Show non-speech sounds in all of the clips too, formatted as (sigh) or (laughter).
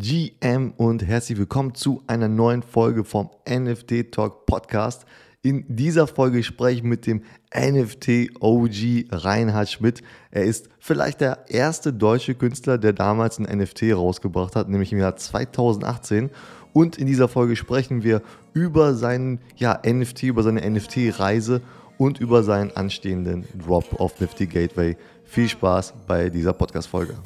GM und herzlich willkommen zu einer neuen Folge vom NFT Talk Podcast. In dieser Folge spreche ich mit dem NFT OG Reinhard Schmidt. Er ist vielleicht der erste deutsche Künstler, der damals ein NFT rausgebracht hat, nämlich im Jahr 2018. Und in dieser Folge sprechen wir über seinen ja, NFT, über seine NFT-Reise und über seinen anstehenden Drop auf Nifty Gateway. Viel Spaß bei dieser Podcast-Folge.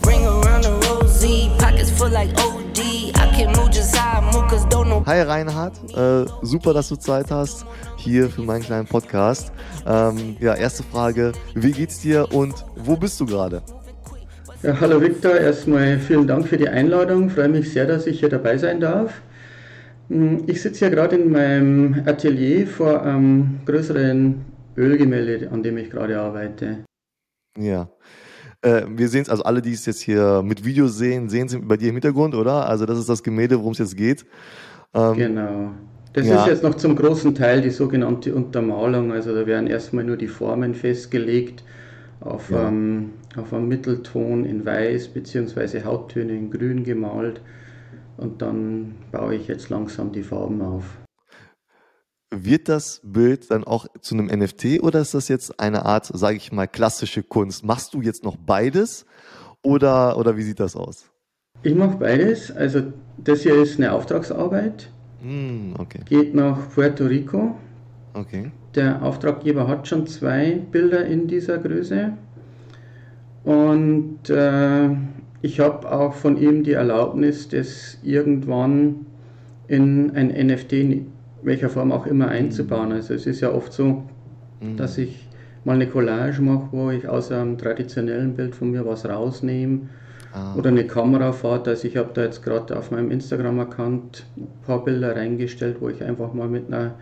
Hi Reinhard, äh, super, dass du Zeit hast hier für meinen kleinen Podcast. Ähm, ja, erste Frage, wie geht's dir und wo bist du gerade? Ja, hallo Victor, erstmal vielen Dank für die Einladung. Freue mich sehr, dass ich hier dabei sein darf. Hm, ich sitze ja gerade in meinem Atelier vor einem größeren Ölgemälde, an dem ich gerade arbeite. Ja. Äh, wir sehen es, also alle, die es jetzt hier mit Video sehen, sehen es bei dir im Hintergrund, oder? Also das ist das Gemälde, worum es jetzt geht. Ähm, genau. Das ja. ist jetzt noch zum großen Teil die sogenannte Untermalung. Also da werden erstmal nur die Formen festgelegt auf, ja. ähm, auf einem Mittelton in Weiß bzw. Hauttöne in Grün gemalt. Und dann baue ich jetzt langsam die Farben auf. Wird das Bild dann auch zu einem NFT oder ist das jetzt eine Art, sage ich mal, klassische Kunst? Machst du jetzt noch beides oder, oder wie sieht das aus? Ich mache beides. Also das hier ist eine Auftragsarbeit. Mm, okay. Geht nach Puerto Rico. Okay. Der Auftraggeber hat schon zwei Bilder in dieser Größe. Und äh, ich habe auch von ihm die Erlaubnis, das irgendwann in ein NFT welcher Form auch immer einzubauen. Also es ist ja oft so, mhm. dass ich mal eine Collage mache, wo ich aus einem traditionellen Bild von mir was rausnehme ah. oder eine Kamerafahrt. Also ich habe da jetzt gerade auf meinem Instagram-Account ein paar Bilder reingestellt, wo ich einfach mal mit einer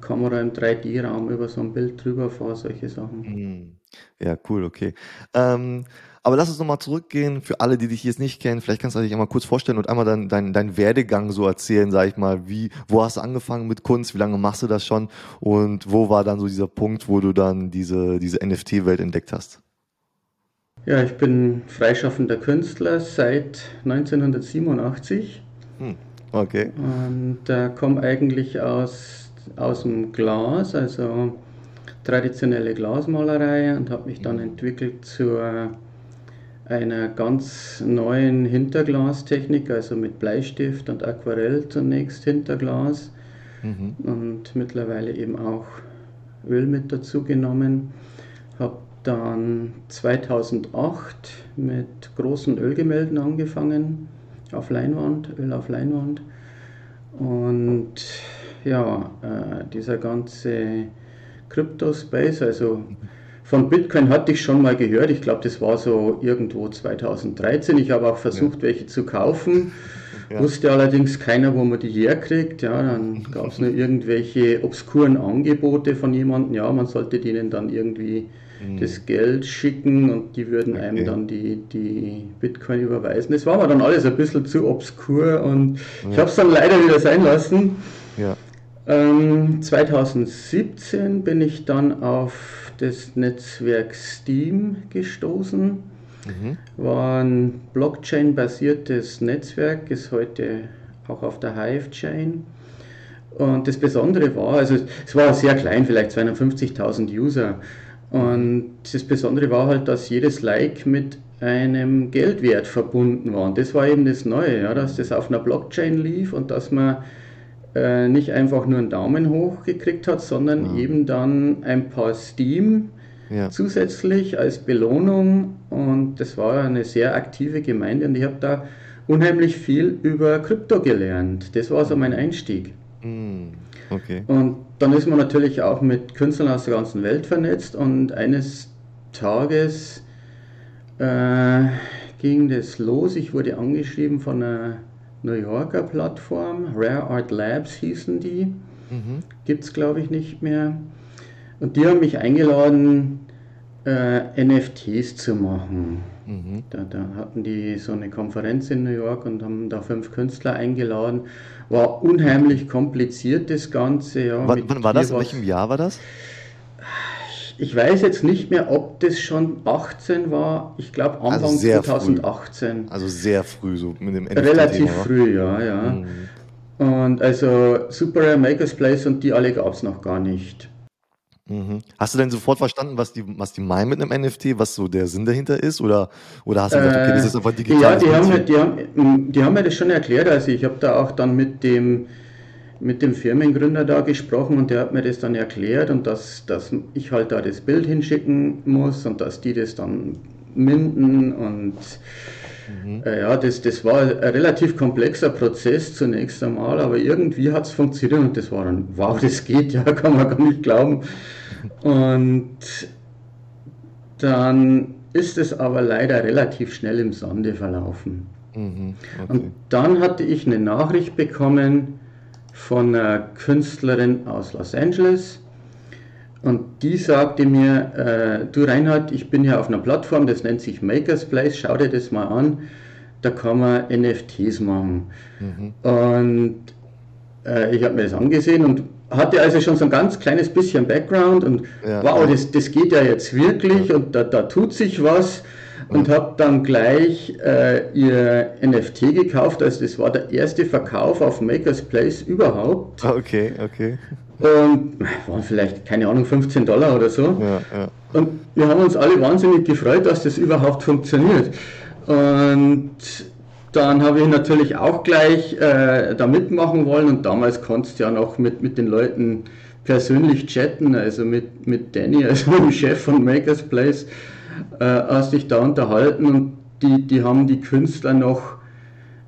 Kamera im 3D-Raum über so ein Bild drüber fahre, solche Sachen. Mhm. Ja, cool, okay. Ähm, aber lass uns nochmal zurückgehen für alle, die dich jetzt nicht kennen. Vielleicht kannst du dich einmal kurz vorstellen und einmal deinen dein, dein Werdegang so erzählen, sag ich mal. Wie, wo hast du angefangen mit Kunst? Wie lange machst du das schon? Und wo war dann so dieser Punkt, wo du dann diese, diese NFT-Welt entdeckt hast? Ja, ich bin freischaffender Künstler seit 1987. Hm, okay. Und äh, komme eigentlich aus, aus dem Glas, also traditionelle Glasmalerei und habe mich dann entwickelt zur einer ganz neuen Hinterglastechnik, also mit Bleistift und Aquarell zunächst Hinterglas mhm. und mittlerweile eben auch Öl mit dazu genommen. Habe dann 2008 mit großen Ölgemälden angefangen, auf Leinwand, Öl auf Leinwand. Und ja, äh, dieser ganze Crypto-Space, also von Bitcoin hatte ich schon mal gehört. Ich glaube, das war so irgendwo 2013. Ich habe auch versucht, ja. welche zu kaufen. Ja. Wusste allerdings keiner, wo man die herkriegt. Ja, dann (laughs) gab es nur irgendwelche obskuren Angebote von jemandem. Ja, man sollte denen dann irgendwie mhm. das Geld schicken und die würden okay. einem dann die, die Bitcoin überweisen. Das war mir dann alles ein bisschen zu obskur und ja. ich habe es dann leider wieder sein lassen. Ja. Ähm, 2017 bin ich dann auf das Netzwerk Steam gestoßen. Mhm. War ein Blockchain-basiertes Netzwerk, ist heute auch auf der Hive-Chain. Und das Besondere war, also es war sehr klein, vielleicht 250.000 User. Und das Besondere war halt, dass jedes Like mit einem Geldwert verbunden war. Und das war eben das Neue, ja, dass das auf einer Blockchain lief und dass man äh, nicht einfach nur einen Daumen hoch gekriegt hat, sondern ja. eben dann ein paar Steam ja. zusätzlich als Belohnung. Und das war eine sehr aktive Gemeinde und ich habe da unheimlich viel über Krypto gelernt. Das war so mein Einstieg. Hm, okay. Und dann ist man natürlich auch mit Künstlern aus der ganzen Welt vernetzt und eines Tages äh, ging das los. Ich wurde angeschrieben von einer New Yorker Plattform, Rare Art Labs hießen die. Mhm. Gibt es, glaube ich, nicht mehr. Und die haben mich eingeladen, äh, NFTs zu machen. Mhm. Da, da, hatten die so eine Konferenz in New York und haben da fünf Künstler eingeladen. War unheimlich kompliziert das Ganze. Ja, wann, wann war das? In welchem Jahr war das? Ich weiß jetzt nicht mehr, ob das schon 18 war. Ich glaube Anfang also 2018. Früh. Also sehr früh, so mit dem NFT Relativ früh, ja, ja. Mhm. Und also Super Rare Makers Place und die alle gab es noch gar nicht. Mhm. Hast du denn sofort verstanden, was die, was die meinen mit einem NFT, was so der Sinn dahinter ist? Oder, oder hast du gedacht, okay, das ist einfach digital? Ja, die haben, die, haben, die haben mir das schon erklärt. Also ich habe da auch dann mit dem, mit dem Firmengründer da gesprochen und der hat mir das dann erklärt und dass, dass ich halt da das Bild hinschicken muss und dass die das dann minden und mhm. äh, ja, das, das war ein relativ komplexer Prozess zunächst einmal, aber irgendwie hat es funktioniert und das war dann, wow, das geht, ja, (laughs) kann man gar nicht glauben. Und dann ist es aber leider relativ schnell im Sande verlaufen. Mhm, okay. Und dann hatte ich eine Nachricht bekommen von einer Künstlerin aus Los Angeles. Und die sagte mir, äh, du Reinhard, ich bin hier auf einer Plattform, das nennt sich Makers Place, schau dir das mal an, da kann man NFTs machen. Mhm. Und äh, ich habe mir das angesehen und hatte also schon so ein ganz kleines bisschen Background und ja. wow, das, das geht ja jetzt wirklich und da, da tut sich was und habe dann gleich äh, ihr NFT gekauft. Also das war der erste Verkauf auf Makers Place überhaupt. Ah, okay, okay. Und waren vielleicht, keine Ahnung, 15 Dollar oder so. Ja, ja. Und wir haben uns alle wahnsinnig gefreut, dass das überhaupt funktioniert. Und dann habe ich natürlich auch gleich äh, da mitmachen wollen und damals konntest du ja noch mit, mit den Leuten persönlich chatten, also mit, mit Danny, (laughs) also dem Chef von Makers Place, äh, hast dich da unterhalten und die, die haben die Künstler noch,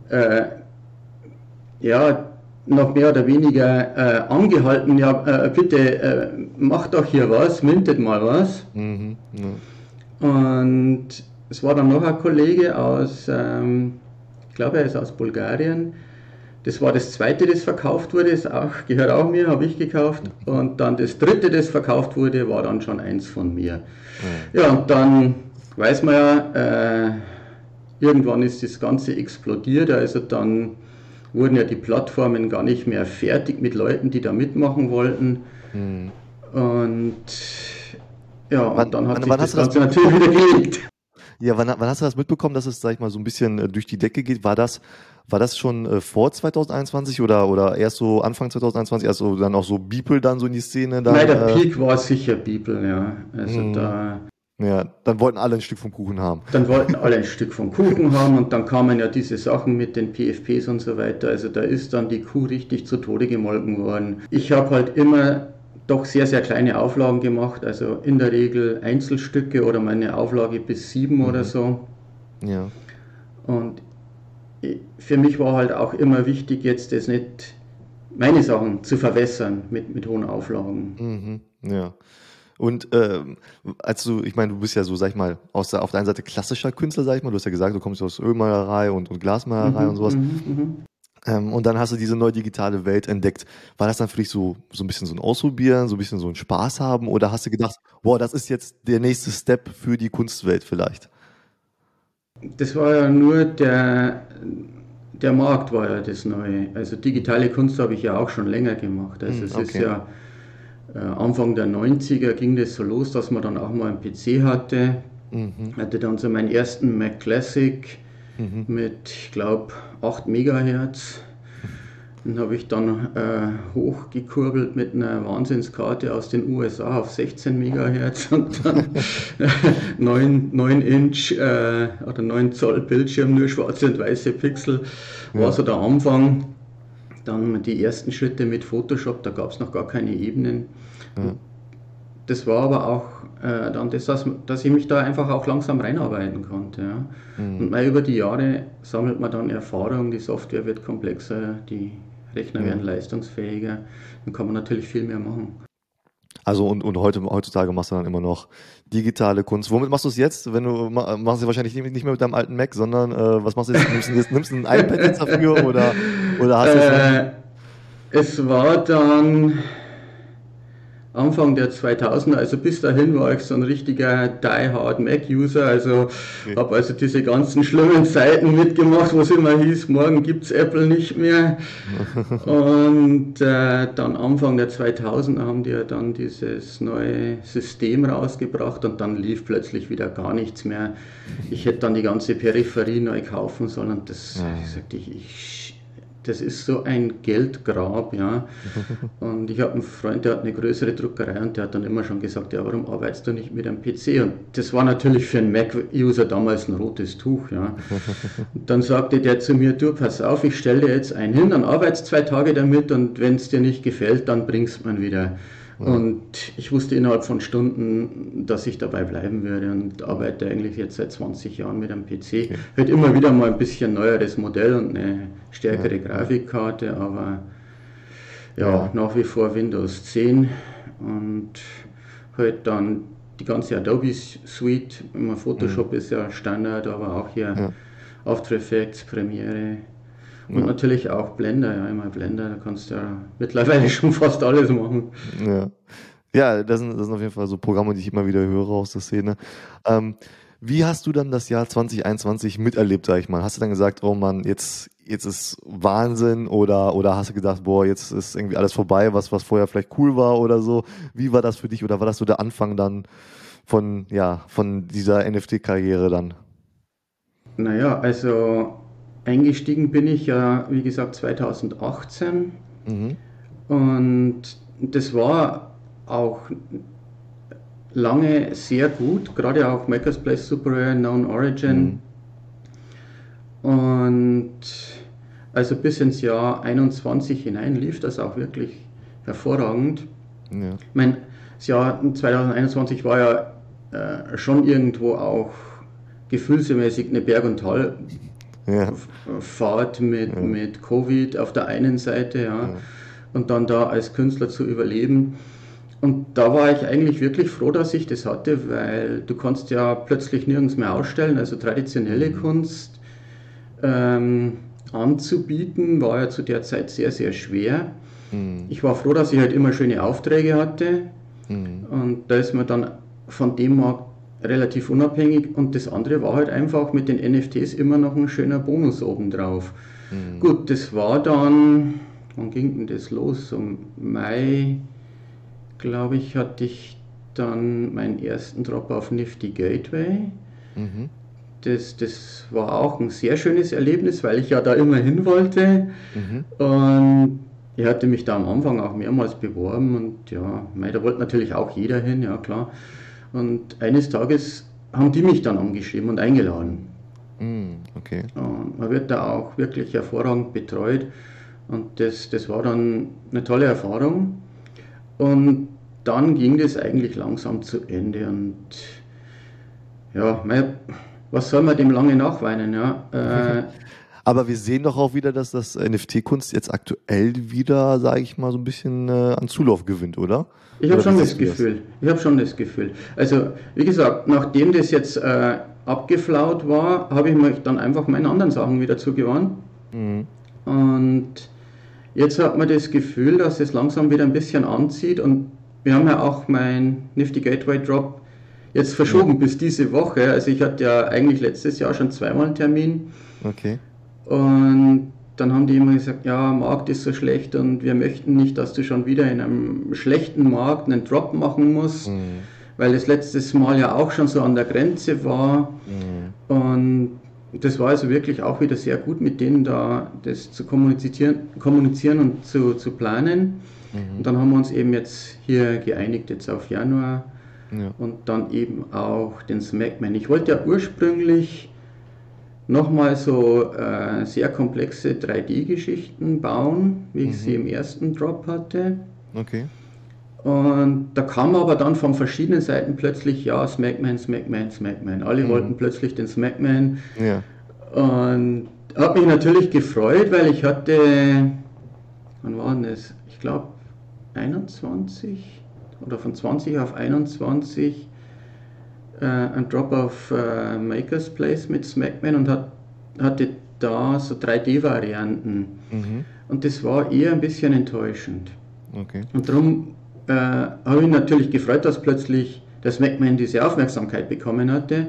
äh, ja, noch mehr oder weniger äh, angehalten, ja, äh, bitte äh, macht doch hier was, mintet mal was. Mhm, ja. Und es war dann noch ein Kollege aus, ähm, glaube, er ist aus Bulgarien. Das war das zweite, das verkauft wurde, das auch, gehört auch mir, habe ich gekauft. Und dann das dritte, das verkauft wurde, war dann schon eins von mir. Ja, und dann weiß man ja, äh, irgendwann ist das Ganze explodiert. Also dann wurden ja die Plattformen gar nicht mehr fertig mit Leuten, die da mitmachen wollten. Mhm. Und ja, wann, und dann hat wann, sich das Ganze natürlich wieder gelegt. Ja, wann, wann, hast du das mitbekommen, dass es, sag ich mal, so ein bisschen äh, durch die Decke geht? War das, war das schon äh, vor 2021 oder, oder erst so Anfang 2021, also dann auch so Beeple dann so in die Szene? Dann, Nein, der äh, Peak war sicher Beeple, ja. Also mh. da. Ja, dann wollten alle ein Stück vom Kuchen haben. Dann wollten alle ein Stück vom Kuchen haben und dann kamen ja diese Sachen mit den PFPs und so weiter. Also da ist dann die Kuh richtig zu Tode gemolken worden. Ich habe halt immer doch sehr, sehr kleine Auflagen gemacht, also in der Regel Einzelstücke oder meine Auflage bis sieben mhm. oder so. Ja. Und für mich war halt auch immer wichtig, jetzt das nicht, meine Sachen zu verwässern mit, mit hohen Auflagen. Mhm. Ja. Und äh, als du, ich meine, du bist ja so, sag ich mal, aus der, auf der einen Seite klassischer Künstler, sag ich mal, du hast ja gesagt, du kommst aus Ölmalerei und, und Glasmalerei mhm, und sowas. Mhm, mhm. Ähm, und dann hast du diese neue digitale Welt entdeckt. War das dann für dich so, so ein bisschen so ein Ausprobieren, so ein bisschen so ein Spaß haben? Oder hast du gedacht, boah, das ist jetzt der nächste Step für die Kunstwelt vielleicht? Das war ja nur der, der Markt war ja das Neue. Also digitale Kunst habe ich ja auch schon länger gemacht. Also hm, es okay. ist ja äh, Anfang der 90er ging das so los, dass man dann auch mal einen PC hatte. Mhm. Hatte dann so meinen ersten Mac Classic mhm. mit, ich glaube, 8 Megahertz. Den habe ich dann äh, hochgekurbelt mit einer Wahnsinnskarte aus den USA auf 16 Megahertz und dann (laughs) 9, 9 Inch äh, oder 9 Zoll Bildschirm, nur schwarze und weiße Pixel, war ja. so der Anfang. Dann die ersten Schritte mit Photoshop, da gab es noch gar keine Ebenen. Ja. Das war aber auch äh, dann das, dass, dass, ich mich da einfach auch langsam reinarbeiten konnte. Ja. Mhm. Und mal über die Jahre sammelt man dann Erfahrung, die Software wird komplexer, die Rechner mhm. werden leistungsfähiger, dann kann man natürlich viel mehr machen. Also und, und heute, heutzutage machst du dann immer noch digitale Kunst. Womit machst du es jetzt? Wenn du machst du wahrscheinlich nicht mehr mit deinem alten Mac, sondern äh, was machst du jetzt? Nimmst du, jetzt, nimmst du ein iPad jetzt dafür oder, oder hast du äh, es war dann Anfang der 2000er, also bis dahin war ich so ein richtiger die-hard Mac-User, also okay. habe also diese ganzen schlimmen Zeiten mitgemacht, wo es immer hieß, morgen gibt es Apple nicht mehr. (laughs) und äh, dann Anfang der 2000er haben die ja dann dieses neue System rausgebracht und dann lief plötzlich wieder gar nichts mehr. Ich hätte dann die ganze Peripherie neu kaufen sollen und das, ja. ich sagte ich, ich das ist so ein Geldgrab, ja. (laughs) Und ich habe einen Freund, der hat eine größere Druckerei und der hat dann immer schon gesagt, ja, warum arbeitest du nicht mit einem PC? Und das war natürlich für einen Mac-User damals ein rotes Tuch, ja. (laughs) Und dann sagte der zu mir, du, pass auf, ich stelle dir jetzt einen hin, dann arbeitest zwei Tage damit und wenn es dir nicht gefällt, dann bringst man wieder. Und ich wusste innerhalb von Stunden, dass ich dabei bleiben würde und arbeite eigentlich jetzt seit 20 Jahren mit einem PC. Okay. Halt immer wieder mal ein bisschen neueres Modell und eine stärkere ja. Grafikkarte, aber ja, ja, nach wie vor Windows 10 und halt dann die ganze Adobe Suite. Photoshop mhm. ist ja Standard, aber auch hier ja. After Effects, Premiere, und ja. natürlich auch Blender, ja, immer Blender, da kannst du ja mittlerweile (laughs) schon fast alles machen. Ja, ja das, sind, das sind auf jeden Fall so Programme, die ich immer wieder höre aus der Szene. Ähm, wie hast du dann das Jahr 2021 miterlebt, sag ich mal? Hast du dann gesagt, oh Mann, jetzt, jetzt ist Wahnsinn oder, oder hast du gedacht, boah, jetzt ist irgendwie alles vorbei, was, was vorher vielleicht cool war oder so? Wie war das für dich oder war das so der Anfang dann von, ja, von dieser NFT-Karriere dann? Naja, also Eingestiegen bin ich ja, wie gesagt, 2018. Mhm. Und das war auch lange sehr gut, gerade auch Maker's Place Super Rare, Known Origin. Mhm. Und also bis ins Jahr 21 hinein lief das auch wirklich hervorragend. Ja. Ich meine, das Jahr 2021 war ja äh, schon irgendwo auch gefühlsmäßig eine Berg- und Tal ja. Fahrt mit, ja. mit Covid auf der einen Seite, ja, und dann da als Künstler zu überleben. Und da war ich eigentlich wirklich froh, dass ich das hatte, weil du kannst ja plötzlich nirgends mehr ausstellen. Also traditionelle mhm. Kunst ähm, anzubieten war ja zu der Zeit sehr, sehr schwer. Mhm. Ich war froh, dass ich halt immer schöne Aufträge hatte. Mhm. Und da ist man dann von dem Markt relativ unabhängig und das andere war halt einfach mit den NFTs immer noch ein schöner Bonus obendrauf. Mhm. Gut, das war dann, wann ging denn das los? Um Mai, glaube ich, hatte ich dann meinen ersten Drop auf Nifty Gateway. Mhm. Das, das war auch ein sehr schönes Erlebnis, weil ich ja da immer hin wollte. Mhm. Und ich hatte mich da am Anfang auch mehrmals beworben und ja, da wollte natürlich auch jeder hin, ja klar. Und eines Tages haben die mich dann angeschrieben und eingeladen. Mm, okay. Und man wird da auch wirklich hervorragend betreut. Und das, das war dann eine tolle Erfahrung. Und dann ging das eigentlich langsam zu Ende. Und ja, was soll man dem lange nachweinen? Ja? (laughs) Äh, Aber wir sehen doch auch wieder, dass das NFT-Kunst jetzt aktuell wieder, sage ich mal, so ein bisschen äh, an Zulauf gewinnt, oder? Ich habe schon das Gefühl. Das? Ich habe schon das Gefühl. Also, wie gesagt, nachdem das jetzt äh, abgeflaut war, habe ich mich dann einfach meinen anderen Sachen wieder zugewandt. Mhm. Und jetzt hat man das Gefühl, dass es langsam wieder ein bisschen anzieht. Und wir haben ja auch mein Nifty Gateway Drop jetzt verschoben mhm. bis diese Woche. Also ich hatte ja eigentlich letztes Jahr schon zweimal einen Termin. Okay. Und dann haben die immer gesagt, ja, Markt ist so schlecht und wir möchten nicht, dass du schon wieder in einem schlechten Markt einen Drop machen musst, mhm. weil es letztes Mal ja auch schon so an der Grenze war. Mhm. Und das war also wirklich auch wieder sehr gut, mit denen da das zu kommunizieren, kommunizieren und zu, zu planen. Mhm. Und dann haben wir uns eben jetzt hier geeinigt, jetzt auf Januar. Ja. Und dann eben auch den Smackman. Ich wollte ja ursprünglich nochmal so äh, sehr komplexe 3D-Geschichten bauen, wie ich mhm. sie im ersten Drop hatte. Okay. Und da kam aber dann von verschiedenen Seiten plötzlich, ja, Smackman, Smackman, Smackman. Alle mhm. wollten plötzlich den Smackman. Ja. Und hat mich natürlich gefreut, weil ich hatte, wann war denn das? Ich glaube 21 oder von 20 auf 21 äh, ein Drop auf äh, Maker's Place mit Smackman und hat, hatte da so 3D-Varianten. Mhm. Und das war eher ein bisschen enttäuschend. Okay. Und darum äh, habe ich natürlich gefreut, dass plötzlich das MacMan diese Aufmerksamkeit bekommen hatte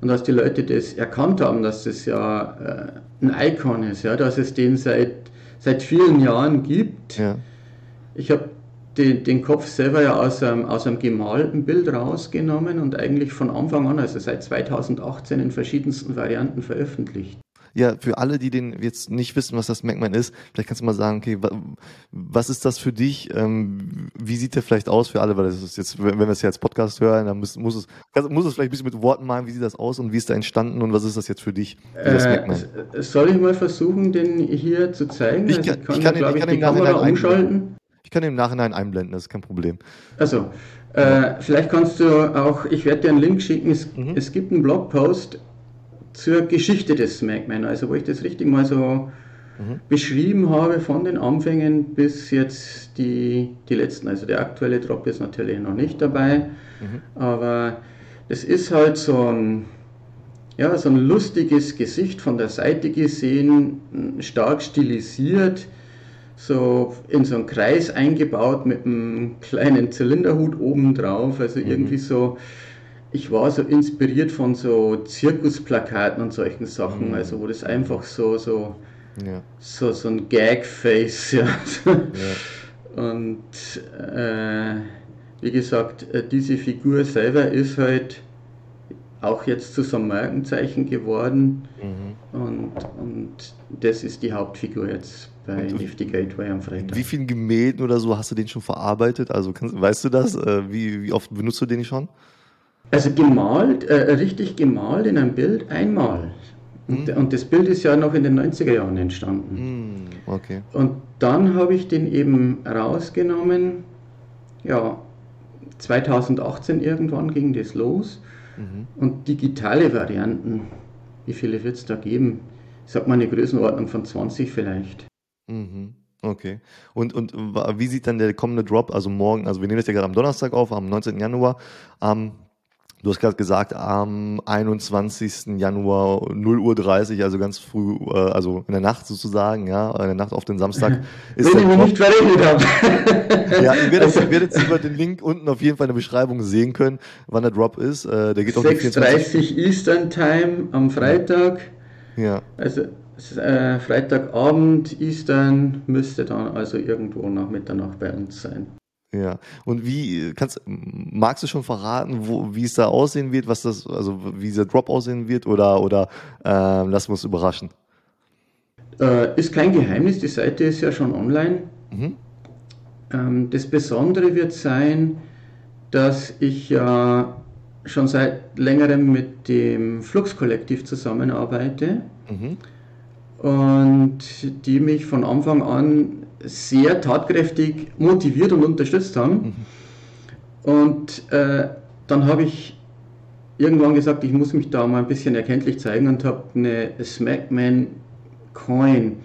und dass die Leute das erkannt haben, dass das ja äh, ein Icon ist, ja, dass es den seit, seit vielen Jahren gibt. Ja. Ich habe den, den Kopf selber ja aus einem, aus einem gemalten Bild rausgenommen und eigentlich von Anfang an, also seit 2018 in verschiedensten Varianten veröffentlicht. Ja, für alle, die den jetzt nicht wissen, was das MacMan ist, vielleicht kannst du mal sagen, okay, was ist das für dich? Ähm, wie sieht der vielleicht aus für alle? Weil das ist jetzt, wenn wir es ja als Podcast hören, dann muss, muss, es, muss es vielleicht ein bisschen mit Worten malen, wie sieht das aus und wie ist da entstanden und was ist das jetzt für dich? Das äh, soll ich mal versuchen, den hier zu zeigen? Ich kann, also ich kann, ich kann, den, ich kann die Kamera umschalten. Ich kann den im Nachhinein einblenden, das ist kein Problem. Also, äh, vielleicht kannst du auch, ich werde dir einen Link schicken, es, mhm. es gibt einen Blogpost zur Geschichte des Smackman, also wo ich das richtig mal so mhm. beschrieben habe, von den Anfängen bis jetzt die, die letzten. Also der aktuelle Drop ist natürlich noch nicht dabei, mhm. aber es ist halt so ein, ja, so ein lustiges Gesicht von der Seite gesehen, stark stilisiert so in so einen Kreis eingebaut mit einem kleinen Zylinderhut oben drauf. Also mhm. irgendwie so, ich war so inspiriert von so Zirkusplakaten und solchen Sachen, mhm. also wo das einfach so, so, ja. so, so ein Gag-Face, (laughs) ja. ja. Und äh, wie gesagt, äh, diese Figur selber ist halt auch jetzt zu so einem Markenzeichen geworden. Mhm. Und, und das ist die Hauptfigur jetzt bei und Nifty Gateway am Freitag. Wie viele Gemälden oder so hast du den schon verarbeitet? Also kannst, weißt du das? Äh, wie, wie oft benutzt du den schon? Also gemalt, äh, richtig gemalt in einem Bild einmal. Und, mhm. und, das Bild ist ja noch in den 90er Jahren entstanden. Mhm. Okay. Und dann habe ich den eben rausgenommen, ja, 2018 irgendwann ging das los. Mhm. Und digitale Varianten, wie viele wird es da geben? Ich sag mal eine Größenordnung von 20 vielleicht. Mhm. Okay. Und, und wie sieht dann der kommende Drop, also morgen, also wir nehmen das ja gerade am Donnerstag auf, am 19. Januar, ähm, Du hast gerade gesagt, am 21. Januar 0 Uhr 30, also ganz früh, äh, also in der Nacht sozusagen, ja, in der Nacht auf den Samstag. (laughs) Ist Wenn ich mich nicht verrechnet habe. (laughs) ja, ihr werdet, ihr werdet über den Link unten auf jeden Fall in der Beschreibung sehen können, wann der Drop ist. Äh, der geht 6.30 Eastern Time am Freitag. Ja. Also äh, Freitagabend Eastern müsste dann also irgendwo nach Mitternacht bei uns sein. Ja. Und wie kannst magst du schon verraten, wo, wie es da aussehen wird, was das, also wie dieser Drop aussehen wird, oder oder äh, lassen wir uns überraschen? Äh, ist kein Geheimnis, die Seite ist ja schon online. Mhm. Ähm, das Besondere wird sein, dass ich ja schon seit längerem mit dem Flux-Kollektiv zusammenarbeite. Mhm und die mich von Anfang an sehr tatkräftig motiviert und unterstützt haben. Mhm. Und äh, dann habe ich irgendwann gesagt, ich muss mich da mal ein bisschen erkenntlich zeigen und habe eine Smackman Coin.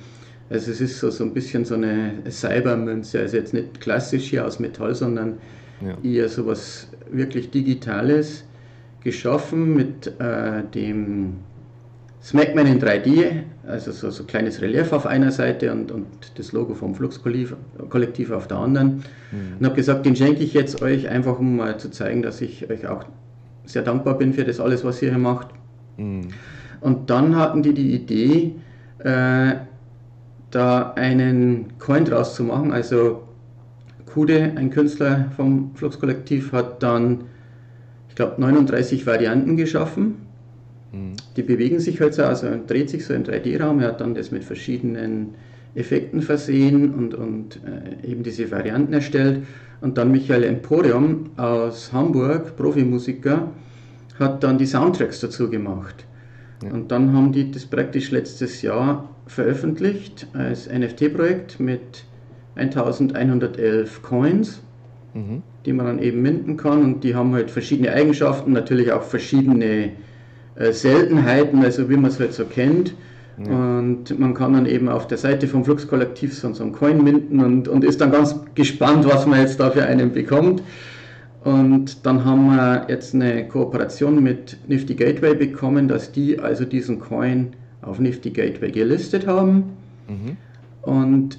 Also es ist so, so ein bisschen so eine Cybermünze, also jetzt nicht klassisch hier aus Metall, sondern ja. eher so was wirklich Digitales geschaffen mit äh, dem Smackman in 3D, also so, so ein kleines Relief auf einer Seite und, und das Logo vom Fluxkollektiv auf der anderen. Mhm. Und habe gesagt, den schenke ich jetzt euch einfach, um mal zu zeigen, dass ich euch auch sehr dankbar bin für das alles, was ihr hier macht. Mhm. Und dann hatten die die Idee, äh, da einen Coin draus zu machen. Also Kude, ein Künstler vom Fluxkollektiv, hat dann, ich glaube, 39 Varianten geschaffen die bewegen sich halt so, also dreht sich so im 3D-Raum. Er hat dann das mit verschiedenen Effekten versehen und, und äh, eben diese Varianten erstellt. Und dann Michael Emporium aus Hamburg, Profimusiker, hat dann die Soundtracks dazu gemacht. Ja. Und dann haben die das praktisch letztes Jahr veröffentlicht als NFT-Projekt mit 1111 Coins, mhm. die man dann eben minden kann. Und die haben halt verschiedene Eigenschaften, natürlich auch verschiedene äh, Seltenheiten, also wie man es halt so kennt. Ja. Und man kann dann eben auf der Seite vom Fluxkollektiv so, so einen Coin minden und, und ist dann ganz gespannt, was man jetzt da für einen bekommt. Und dann haben wir jetzt eine Kooperation mit Nifty Gateway bekommen, dass die also diesen Coin auf Nifty Gateway gelistet haben. Mhm. Und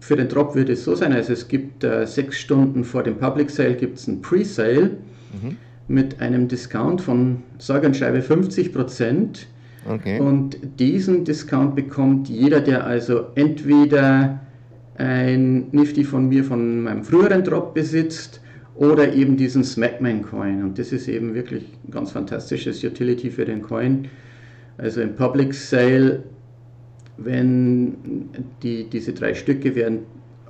für den Drop wird es so sein, also es gibt äh, sechs Stunden vor dem Public Sale gibt es ein Pre-Sale mhm. Mit einem Discount von sage und schreibe 50 Prozent. Okay. Und diesen Discount bekommt jeder, der also entweder ein Nifty von mir von meinem früheren Drop besitzt oder eben diesen Smackman Coin. Und das ist eben wirklich ein ganz fantastisches Utility für den Coin. Also im Public Sale, wenn die, diese drei Stücke werden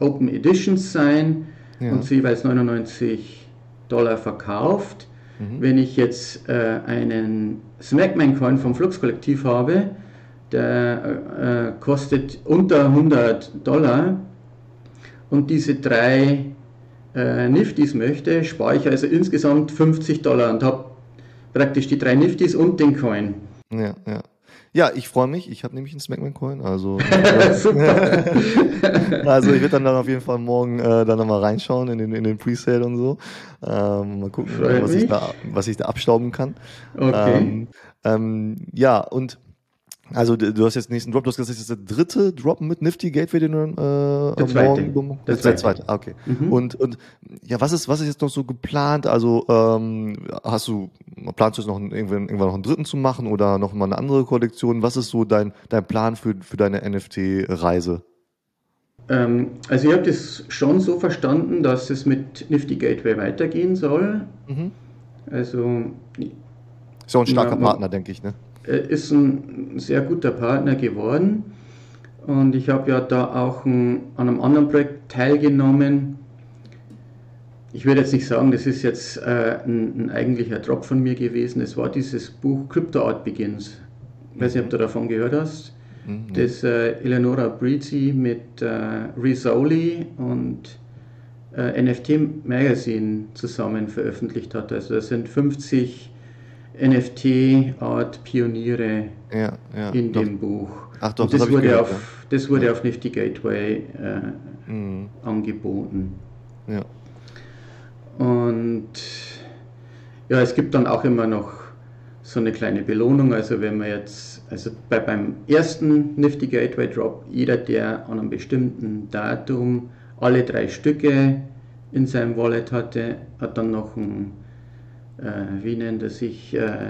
Open Editions sein ja. und sie jeweils 99 Dollar verkauft. Mhm. Wenn ich jetzt äh, einen Smackman Coin vom Flux Kollektiv habe, der äh, kostet unter 100 Dollar und diese drei äh, Nifties möchte, spare ich also insgesamt 50 Dollar und habe praktisch die drei Nifties und den Coin. Ja, ja. Ja, ich freue mich. Ich habe nämlich einen Smackman Coin. Also, (laughs) also ich werde dann, dann auf jeden Fall morgen äh, dann nochmal reinschauen in den, in den Presale und so. Ähm, mal gucken, was ich, da, was ich da abstauben kann. Okay. Ähm, ähm, ja, und also du hast jetzt den nächsten Drop, du hast gesagt, das ist der dritte Drop mit Nifty Gateway, den du äh, der zweite. morgen der, der zweite. Ah, okay. Mhm. Und, und ja, was ist, was ist jetzt noch so geplant? Also ähm, hast du, planst du jetzt noch irgendwann, irgendwann noch einen dritten zu machen oder noch mal eine andere Kollektion? Was ist so dein, dein Plan für, für deine NFT-Reise? Ähm, also ich habe das schon so verstanden, dass es mit Nifty Gateway weitergehen soll. Mhm. Also ist auch ein starker ja, Partner, denke ich, ne? Ist ein sehr guter Partner geworden. Und ich habe ja da auch ein, an einem anderen Projekt teilgenommen. Ich würde jetzt nicht sagen, das ist jetzt äh, ein, ein, eigentlicher Drop von mir gewesen. Es war dieses Buch Crypto Art Begins. Ich weiß nicht, ob du davon gehört hast. Mhm. Das äh, Eleonora Brizi mit äh, Risoli und äh, NFT Magazine zusammen veröffentlicht hat. Also das sind 50 NFT-Art-Pioniere ja, ja, in doch. dem Buch. Ach doch, das, das, wurde gehört, auf, ja. das wurde auf Nifty Gateway äh, mhm. angeboten. Ja. Und ja, es gibt dann auch immer noch so eine kleine Belohnung. Also wenn man jetzt, also bei, beim ersten Nifty Gateway Drop, jeder, der an einem bestimmten Datum alle drei Stücke in seinem Wallet hatte, hat dann noch ein wie nennt er sich, äh,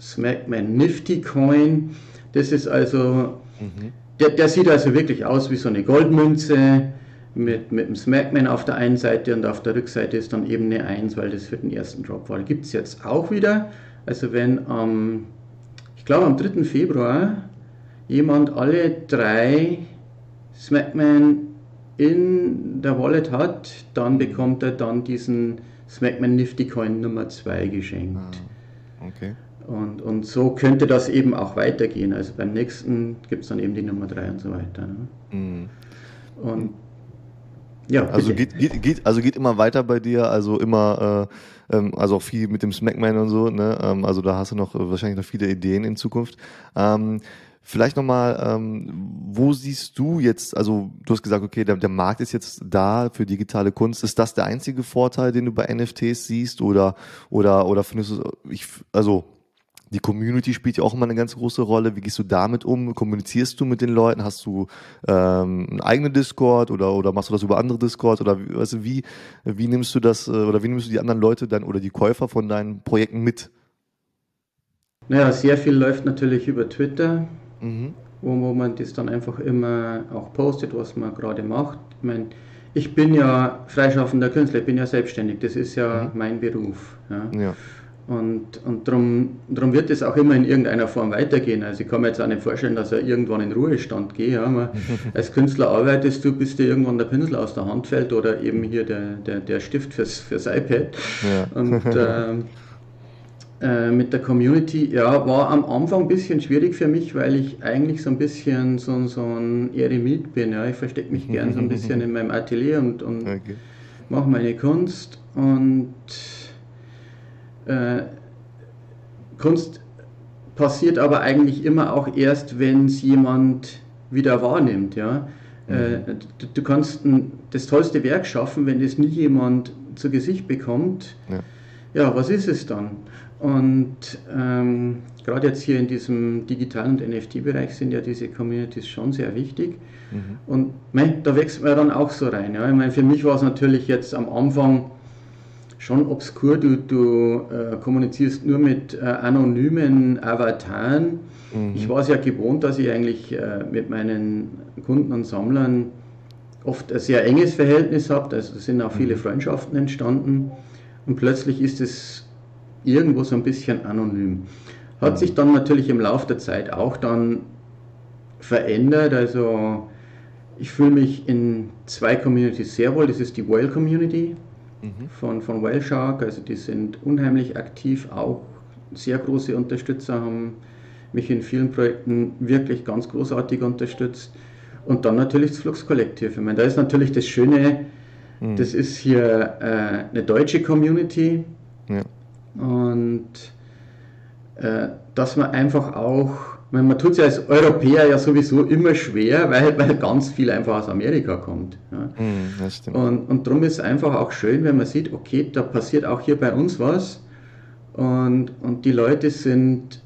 Smackman Nifty Coin. Das ist also, mhm. der, der sieht also wirklich aus wie so eine Goldmünze mit, mit dem Smackman auf der einen Seite und auf der Rückseite ist dann eben eine 1, weil das für den ersten Drop war. Gibt es jetzt auch wieder. Also wenn am, ich glaube am 3. Februar jemand alle drei Smackman in der Wallet hat, dann bekommt er dann diesen Smackman Nifty Coin Nummer 2 geschenkt. Ah, okay. Und, und so könnte das eben auch weitergehen. Also beim nächsten gibt es dann eben die Nummer 3 und so weiter. Ne? Mhm. Und ja, also geht, geht, geht, also geht immer weiter bei dir, also immer, äh, ähm, also auch viel mit dem Smackman und so, ne? Ähm, also da hast du noch äh, wahrscheinlich noch viele Ideen in Zukunft. Ähm, Vielleicht nochmal, ähm, wo siehst du jetzt, also du hast gesagt, okay, der, der Markt ist jetzt da für digitale Kunst. Ist das der einzige Vorteil, den du bei NFTs siehst? Oder, oder, oder findest du, ich, also die Community spielt ja auch immer eine ganz große Rolle. Wie gehst du damit um? Kommunizierst du mit den Leuten? Hast du ähm, einen eigenen Discord oder, oder machst du das über andere Discord? Oder weißt wie, wie nimmst du das äh, oder wie nimmst du die anderen Leute dann oder die Käufer von deinen Projekten mit? Naja, sehr viel läuft natürlich über Twitter mhm. wo, wo man das dann einfach immer auch postet, was man gerade macht. Ich meine, ich bin ja freischaffender Künstler, ich bin ja selbstständig, das ist ja mhm. mein Beruf. Ja. ja. Und, und darum, darum wird es auch immer in irgendeiner Form weitergehen. Also ich kann mir jetzt auch nicht vorstellen, dass er irgendwann in Ruhestand geht. Ja. (laughs) als Künstler arbeitest du, bis dir irgendwann der Pinsel aus der Hand fällt oder eben hier der, der, der Stift fürs, fürs iPad. Ja. Und (laughs) äh, äh, mit der Community, ja, war am Anfang ein bisschen schwierig für mich, weil ich eigentlich so ein bisschen so, so ein Eremit bin. Ja. Ich verstecke mich gern so ein bisschen in meinem Atelier und, und okay. mache meine Kunst. Und äh, Kunst passiert aber eigentlich immer auch erst, wenn es jemand wieder wahrnimmt. Ja. Mhm. Äh, du, du, kannst ein, das tollste Werk schaffen, wenn es nie jemand zu Gesicht bekommt. Ja ja, was ist es dann? Und ähm, gerade jetzt hier in diesem digitalen und NFT-Bereich sind ja diese Communities schon sehr wichtig. Mhm. Und mein, da wächst man dann auch so rein. Ja. Ich meine, für mich war es natürlich jetzt am Anfang schon obskur. Du, du äh, kommunizierst nur mit äh, anonymen Avataren. Mhm. Ich war es ja gewohnt, dass ich eigentlich äh, mit meinen Kunden und Sammlern oft ein sehr enges Verhältnis habe. Also sind auch viele mhm. Freundschaften entstanden. Und plötzlich ist es irgendwo so ein bisschen anonym. Hat sich dann natürlich im Laufe der Zeit auch dann verändert. Also ich fühle mich in zwei Communities sehr wohl. Das ist die Whale Community mhm. von, von Whale Shark. Also die sind unheimlich aktiv, auch sehr große Unterstützer, haben mich in vielen Projekten wirklich ganz großartig unterstützt. Und dann natürlich das Fluxkollektiv. Ich meine, da ist natürlich das Schöne, mhm. das ist hier äh, eine deutsche Community. Ja. Und äh, dass man einfach auch meine, man tut es ja als Europäer ja sowieso immer schwer, weil, weil ganz viel einfach aus Amerika kommt. Ja. Stimmt. Und, und darum ist es einfach auch schön, wenn man sieht, okay, da passiert auch hier bei uns was und, und die Leute sind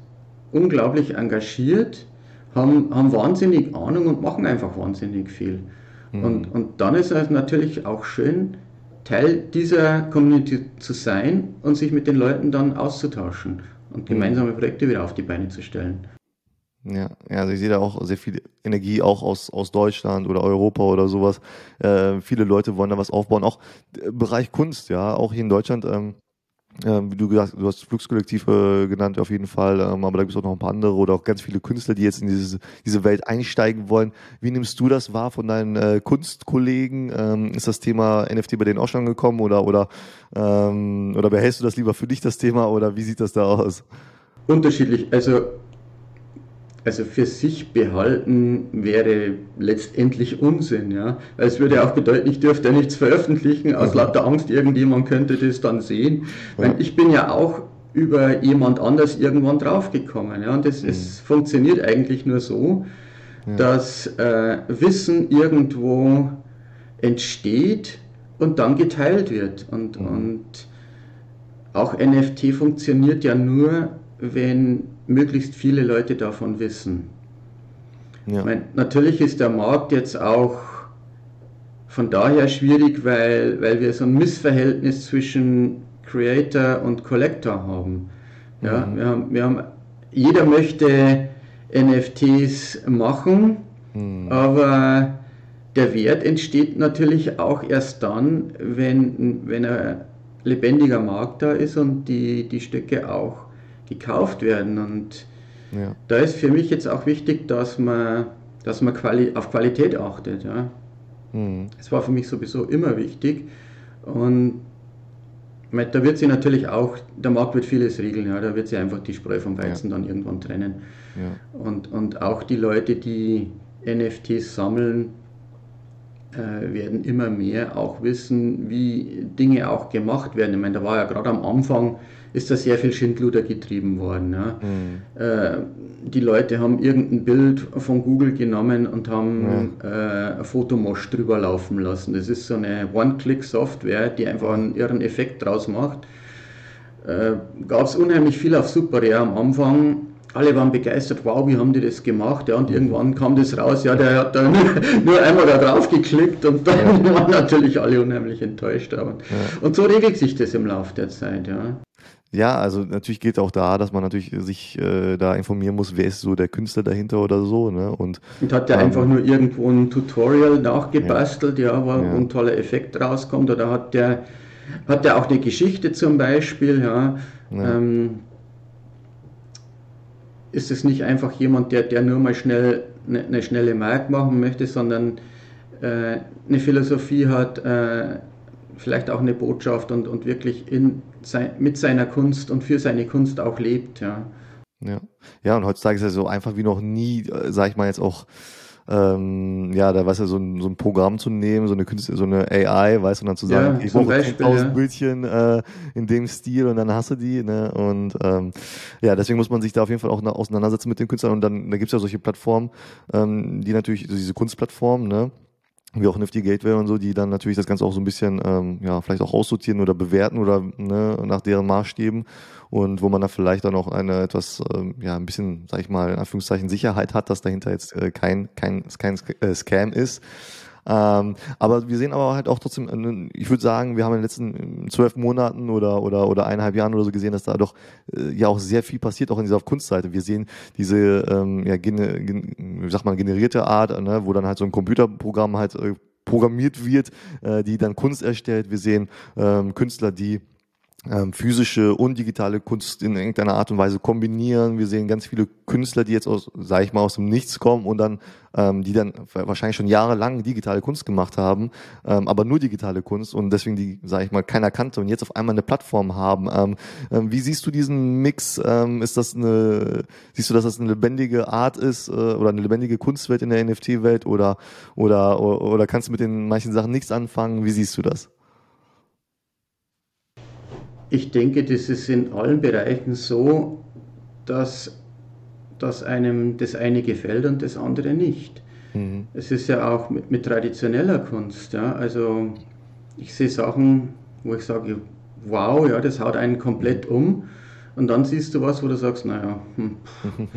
unglaublich engagiert, haben, haben wahnsinnig Ahnung und machen einfach wahnsinnig viel. Mm. Und, und dann ist es natürlich auch schön, Teil dieser Community zu sein und sich mit den Leuten dann auszutauschen und mhm. gemeinsame Projekte wieder auf die Beine zu stellen. Ja, ja, also ich sehe da auch sehr viel Energie, auch aus, aus Deutschland oder Europa oder sowas. Äh, viele Leute wollen da was aufbauen. Auch äh, Bereich Kunst, ja, auch hier in Deutschland. Ähm, äh, wie du gesagt du hast Flugskollektiv äh, genannt auf jeden Fall, ähm, aber da gibt es auch noch ein paar andere oder auch ganz viele Künstler, die jetzt in diese, diese Welt einsteigen wollen. Wie nimmst du das wahr von deinen äh, Kunstkollegen? Ähm, ist das Thema NFT bei denen auch schon gekommen oder, oder, ähm, oder behältst du das lieber für dich, das Thema, oder wie sieht das da aus? Unterschiedlich. Also also für sich behalten wäre letztendlich Unsinn, ja. Weil es würde auch bedeuten, ich dürfte nichts veröffentlichen, aus mhm. lauter Angst, irgendjemand könnte das dann sehen. Ja. Ich bin ja auch über jemand anders irgendwann draufgekommen, ja. Und das mhm. ist, funktioniert eigentlich nur so, ja. dass äh, Wissen irgendwo entsteht und dann geteilt wird. Und, mhm. und auch NFT funktioniert ja nur, wenn möglichst viele Leute davon wissen. Ja. Meine, natürlich ist der Markt jetzt auch von daher schwierig, weil, weil wir so ein Missverhältnis zwischen Creator und Collector haben. Ja, mhm. wir haben, wir haben. Jeder möchte NFTs machen, mhm. aber der Wert entsteht natürlich auch erst dann, wenn, wenn ein lebendiger Markt da ist und die, die Stücke auch gekauft werden. Und ja. da ist für mich jetzt auch wichtig, dass man, dass man Quali auf Qualität achtet. Ja. Mhm. Das war für mich sowieso immer wichtig. Und da wird sie natürlich auch, der Markt wird vieles regeln, ja, da wird sie einfach die Spreu vom Weizen ja. dann irgendwann trennen. Ja. Und, und auch die Leute, die NFTs sammeln, werden immer mehr auch wissen, wie Dinge auch gemacht werden. Ich meine, da war ja gerade am Anfang ist da sehr viel Schindluder getrieben worden. Ja. Mhm. Äh, die Leute haben irgendein Bild von Google genommen und haben mhm. äh, ein Fotomosch drüber laufen lassen. Das ist so eine One-Click-Software, die einfach einen irren Effekt draus macht. Äh, Gab es unheimlich viel auf Super ja, am Anfang. Alle waren begeistert, wow, wie haben die das gemacht? Ja, und irgendwann kam das raus, ja, der hat da nur, (laughs) einmal da drauf geklickt und dann ja. (laughs) waren natürlich alle unheimlich enttäuscht. Aber, ja. Und so regelt sich das im Laufe der Zeit, ja. Ja, also natürlich geht auch da, dass man natürlich sich äh, da informieren muss, wer ist so der Künstler dahinter oder so. Ne? Und, und hat der ähm, einfach nur irgendwo ein Tutorial nachgebastelt, ja, ja wo ja. ein toller Effekt rauskommt, oder hat der, hat der auch eine Geschichte zum Beispiel, ja. ja. Ähm, ist es nicht einfach jemand, der, der nur mal schnell eine, eine schnelle Mark machen möchte, sondern äh, eine Philosophie hat, äh, vielleicht auch eine Botschaft und, und wirklich in sein, mit seiner Kunst und für seine Kunst auch lebt, ja. Ja, ja und heutzutage ist er so einfach wie noch nie, äh, sag ich mal jetzt auch, ähm, ja, da weißt du, so ein, so ein Programm zu nehmen, so eine Künstler, so eine AI, weißt du, und dann zu sagen, ja, ich brauche 10.000 ja. Bildchen äh, in dem Stil und dann hast du die, ne, und ähm, ja, deswegen muss man sich da auf jeden Fall auch auseinandersetzen mit den Künstlern und dann, da gibt's ja solche Plattformen, ähm, die natürlich, diese Kunstplattformen, ne, wie auch Nifty Gateway und so, die dann natürlich das Ganze auch so ein bisschen, ähm, ja, vielleicht auch aussortieren oder bewerten oder ne, nach deren Maßstäben und wo man da vielleicht dann auch eine etwas, ähm, ja, ein bisschen, sag ich mal, in Anführungszeichen Sicherheit hat, dass dahinter jetzt äh, kein, kein, kein äh, Scam ist. Ähm, aber wir sehen aber halt auch trotzdem, äh, ich würde sagen, wir haben in den letzten äh, zwölf Monaten oder, oder, oder eineinhalb Jahren oder so gesehen, dass da doch äh, ja auch sehr viel passiert, auch in dieser Kunstseite. Wir sehen diese, ähm, ja, gene, gen, wie sagt man, generierte Art, ne, wo dann halt so ein Computerprogramm halt äh, programmiert wird, äh, die dann Kunst erstellt. Wir sehen ähm, Künstler, die ähm, physische und digitale Kunst in irgendeiner Art und Weise kombinieren. Wir sehen ganz viele Künstler, die jetzt aus, sage ich mal, aus dem Nichts kommen und dann, ähm, die dann wahrscheinlich schon jahrelang digitale Kunst gemacht haben, ähm, aber nur digitale Kunst und deswegen die, sage ich mal, keiner kannte und jetzt auf einmal eine Plattform haben. Ähm, ähm, wie siehst du diesen Mix? Ähm, ist das eine, siehst du, dass das eine lebendige Art ist äh, oder eine lebendige Kunstwelt in der NFT-Welt oder, oder, oder kannst du mit den manchen Sachen nichts anfangen? Wie siehst du das? Ich denke, das ist in allen Bereichen so, dass, dass einem das eine gefällt und das andere nicht. Mhm. Es ist ja auch mit, mit traditioneller Kunst. Ja? Also ich sehe Sachen, wo ich sage, wow, ja, das haut einen komplett um. Und dann siehst du was, wo du sagst, naja, hm, (laughs)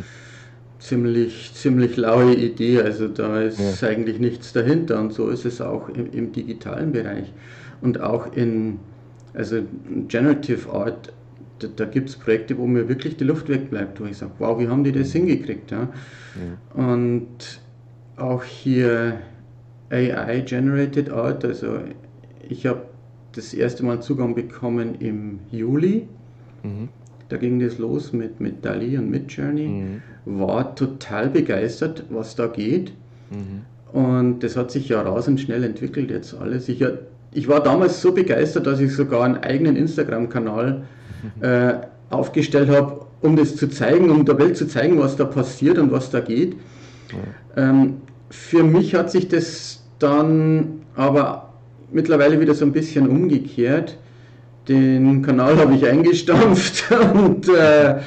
ziemlich, ziemlich laue Idee. Also da ist ja. eigentlich nichts dahinter. Und so ist es auch im, im digitalen Bereich. Und auch in, also Generative Art, da, da gibt es Projekte, wo mir wirklich die Luft wegbleibt, wo ich sage, wow, wie haben die das hingekriegt? Ja? ja. Und auch hier AI Generated Art, also ich habe das erste Mal Zugang bekommen im Juli. Mhm. Da ging das los mit, mit Dali und mit Journey. Mhm. War total begeistert, was da geht. Mhm. Und das hat sich ja rasend schnell entwickelt jetzt alles. Ich, ich war damals so begeistert, dass ich sogar einen eigenen Instagram-Kanal (laughs) äh, aufgestellt habe, um das zu zeigen, um der Welt zu zeigen, was da passiert und was da geht. Ja. Ähm, für mich hat sich das dann aber mittlerweile wieder so ein bisschen umgekehrt. Den Kanal habe ich eingestampft (laughs) und äh,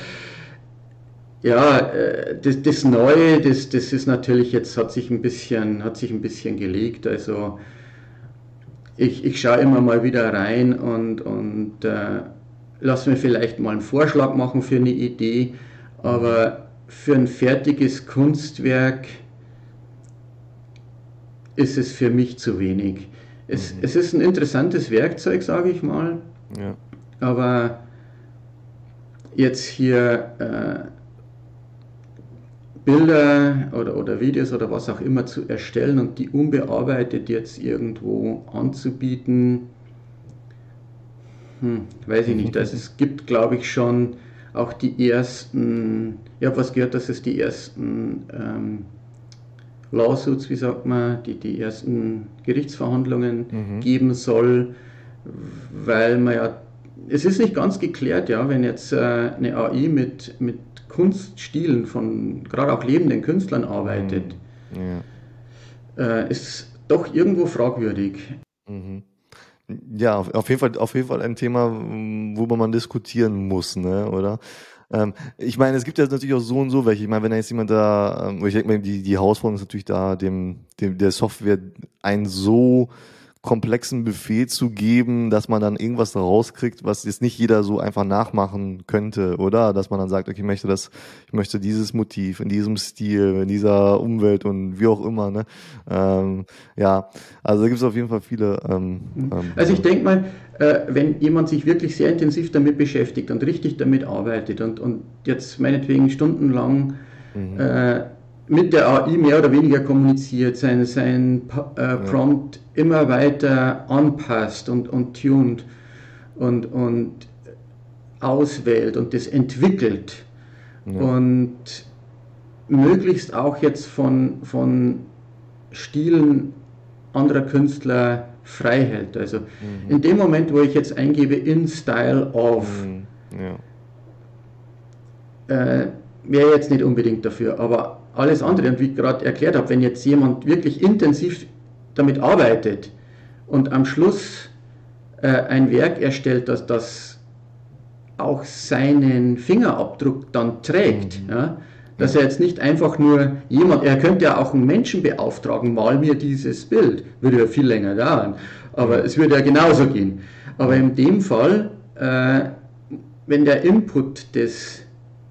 ja, äh, das, das, Neue, das, das ist natürlich jetzt, hat sich ein bisschen, hat sich ein bisschen gelegt. Also ich, ich schaue immer mal wieder rein und, und äh, lasse mir vielleicht mal einen Vorschlag machen für eine Idee, aber für ein fertiges Kunstwerk ist es für mich zu wenig. Es, mhm. es ist ein interessantes Werkzeug, sage ich mal, ja. aber jetzt hier äh, Bilder oder, oder Videos oder was auch immer zu erstellen und die unbearbeitet jetzt irgendwo anzubieten, hm, weiß ich nicht. Also es gibt, glaube ich, schon auch die ersten, ich habe was gehört, dass es die ersten ähm, Lawsuits, wie sagt man, die, die ersten Gerichtsverhandlungen mhm. geben soll, weil man ja, es ist nicht ganz geklärt, ja, wenn jetzt äh, eine AI mit, mit Kunststilen von gerade auch lebenden Künstlern arbeitet, mhm. ja. äh, ist doch irgendwo fragwürdig. Mhm. Ja, auf jeden Fall, auf jeden Fall ein Thema, worüber man diskutieren muss, ne, oder? Ähm, ich meine, es gibt ja natürlich auch so und so welche. Ich meine, wenn da jetzt jemand da, ähm, ich denke mal, die, die Herausforderung ist natürlich da, dem, dem der Software ein so komplexen Befehl zu geben, dass man dann irgendwas rauskriegt, was jetzt nicht jeder so einfach nachmachen könnte, oder? Dass man dann sagt, okay, ich möchte das, ich möchte dieses Motiv in diesem Stil, in dieser Umwelt und wie auch immer, ne? Ähm, ja, also da gibt es auf jeden Fall viele. Ähm, mhm. ähm, also ich denke mal, äh, wenn jemand sich wirklich sehr intensiv damit beschäftigt und richtig damit arbeitet und, und jetzt meinetwegen stundenlang mhm. äh, mit der AI mehr oder weniger kommuniziert, sein, sein äh, Prompt ja. immer weiter anpasst und, und tuned und, und auswählt und das entwickelt ja. und möglichst auch jetzt von, von Stilen anderer Künstler frei hält. Also mhm. in dem Moment, wo ich jetzt eingebe in Style of, mhm. ja. äh, wäre jetzt nicht unbedingt dafür, aber alles andere. Und wie ich gerade erklärt habe, wenn jetzt jemand wirklich intensiv damit arbeitet und am Schluss äh, ein Werk erstellt, das das auch seinen Fingerabdruck dann trägt, mhm. ja, Dass er jetzt nicht einfach nur jemand, er könnte ja auch einen Menschen beauftragen, mal mir dieses Bild, würde ja viel länger dauern, aber es würde ja genauso gehen. Aber in dem Fall, äh, wenn der Input des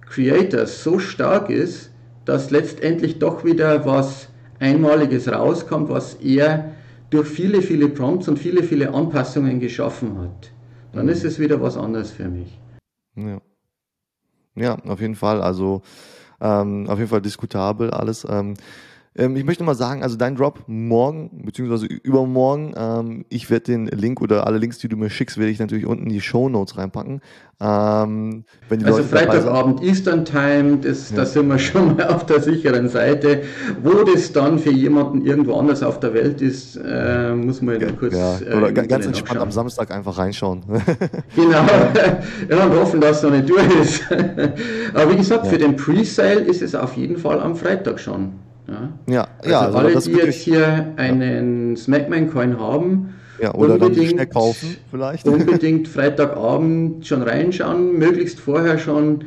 Creators so stark ist, dass letztendlich doch wieder was Einmaliges rauskommt, was er durch viele, viele Prompts und viele, viele Anpassungen geschaffen hat, dann mhm. ist es wieder was anderes für mich. Ja, ja auf jeden Fall. Also ähm, auf jeden Fall diskutabel alles. Ähm, ähm, ich möchte mal sagen, also dein Drop morgen, beziehungsweise übermorgen, ähm, ich werde den Link oder alle Links, die du mir schickst, werde ich natürlich unten in die Show Notes reinpacken. Ähm, also Leute Freitagabend Eastern Time, das, ja. da sind wir (laughs) schon mal auf der sicheren Seite. Wo das dann für jemanden irgendwo anders auf der Welt ist, äh, muss man ja, kurz. Ja. Äh, oder äh, ganz entspannt am Samstag einfach reinschauen. (laughs) genau. (laughs) ja, und hoffen, dass es noch nicht durch ist. Aber wie gesagt, ja. für den Pre-Sale ist es auf jeden Fall am Freitag schon. Ja, ja, also also alle, die jetzt hier einen Smackman-Coin haben, ja, oder unbedingt, dann schnell kaufen vielleicht. Unbedingt (laughs) Freitagabend schon reinschauen, möglichst vorher schon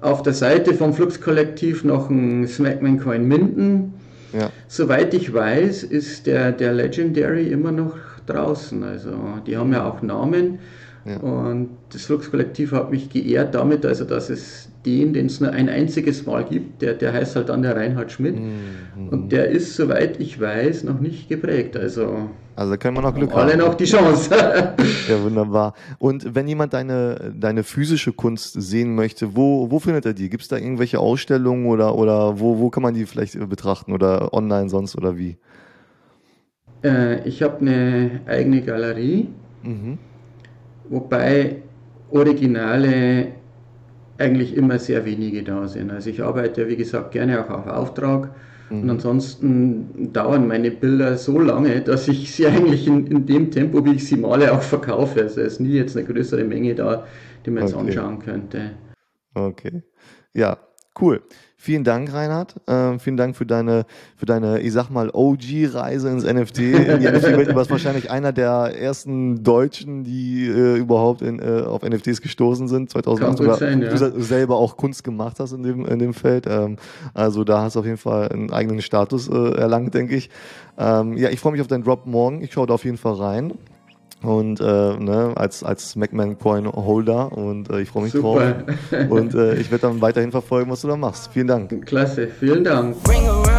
auf der Seite vom Flux-Kollektiv noch einen Smackman-Coin minden. Ja. Soweit ich weiß, ist der, der Legendary immer noch draußen. Also die haben ja auch Namen. Ja. Und das Flux-Kollektiv hat mich geehrt damit, also dass es den, den es nur ein einziges Mal gibt, der, der heißt halt dann der Reinhard Schmidt. Mhm. Und der ist, soweit ich weiß, noch nicht geprägt. Also, also da können wir noch Glück alle haben. Alle noch die Chance. (laughs) ja, wunderbar. Und wenn jemand deine, deine physische Kunst sehen möchte, wo, wo findet er die? Gibt es da irgendwelche Ausstellungen oder, oder wo, wo kann man die vielleicht betrachten oder online sonst oder wie? Äh, ich habe eine eigene Galerie, mhm. wobei Originale eigentlich immer sehr wenige da sind. Also ich arbeite, wie gesagt, gerne auch auf Auftrag. Mhm. Und ansonsten dauern meine Bilder so lange, dass ich sie eigentlich in, in, dem Tempo, wie ich sie male, auch verkaufe. Also es ist nie jetzt eine größere Menge da, die man jetzt anschauen könnte. Okay. Ja, cool. Vielen Dank, Reinhard. Äh, vielen Dank für deine, für deine, ich sag mal, OG-Reise ins NFT. In die NFT-Welt. Du warst wahrscheinlich einer der ersten Deutschen, die äh, überhaupt in, äh, auf NFTs gestoßen sind, 2008. Oder sein, ja. du selber auch Kunst gemacht hast in dem, in dem Feld. Ähm, also da hast du auf jeden Fall einen eigenen Status äh, erlangt, denke ich. Ähm, ja, ich freue mich auf deinen Drop morgen. Ich schaue da auf jeden Fall rein und äh, ne, als, als MacMan Coin Holder und äh, ich freue mich Super. drauf. Und äh, ich werde dann weiterhin verfolgen, was du da machst. Vielen Dank. Klasse, vielen Dank. Still do more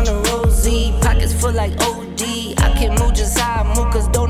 numbers than your fate. You can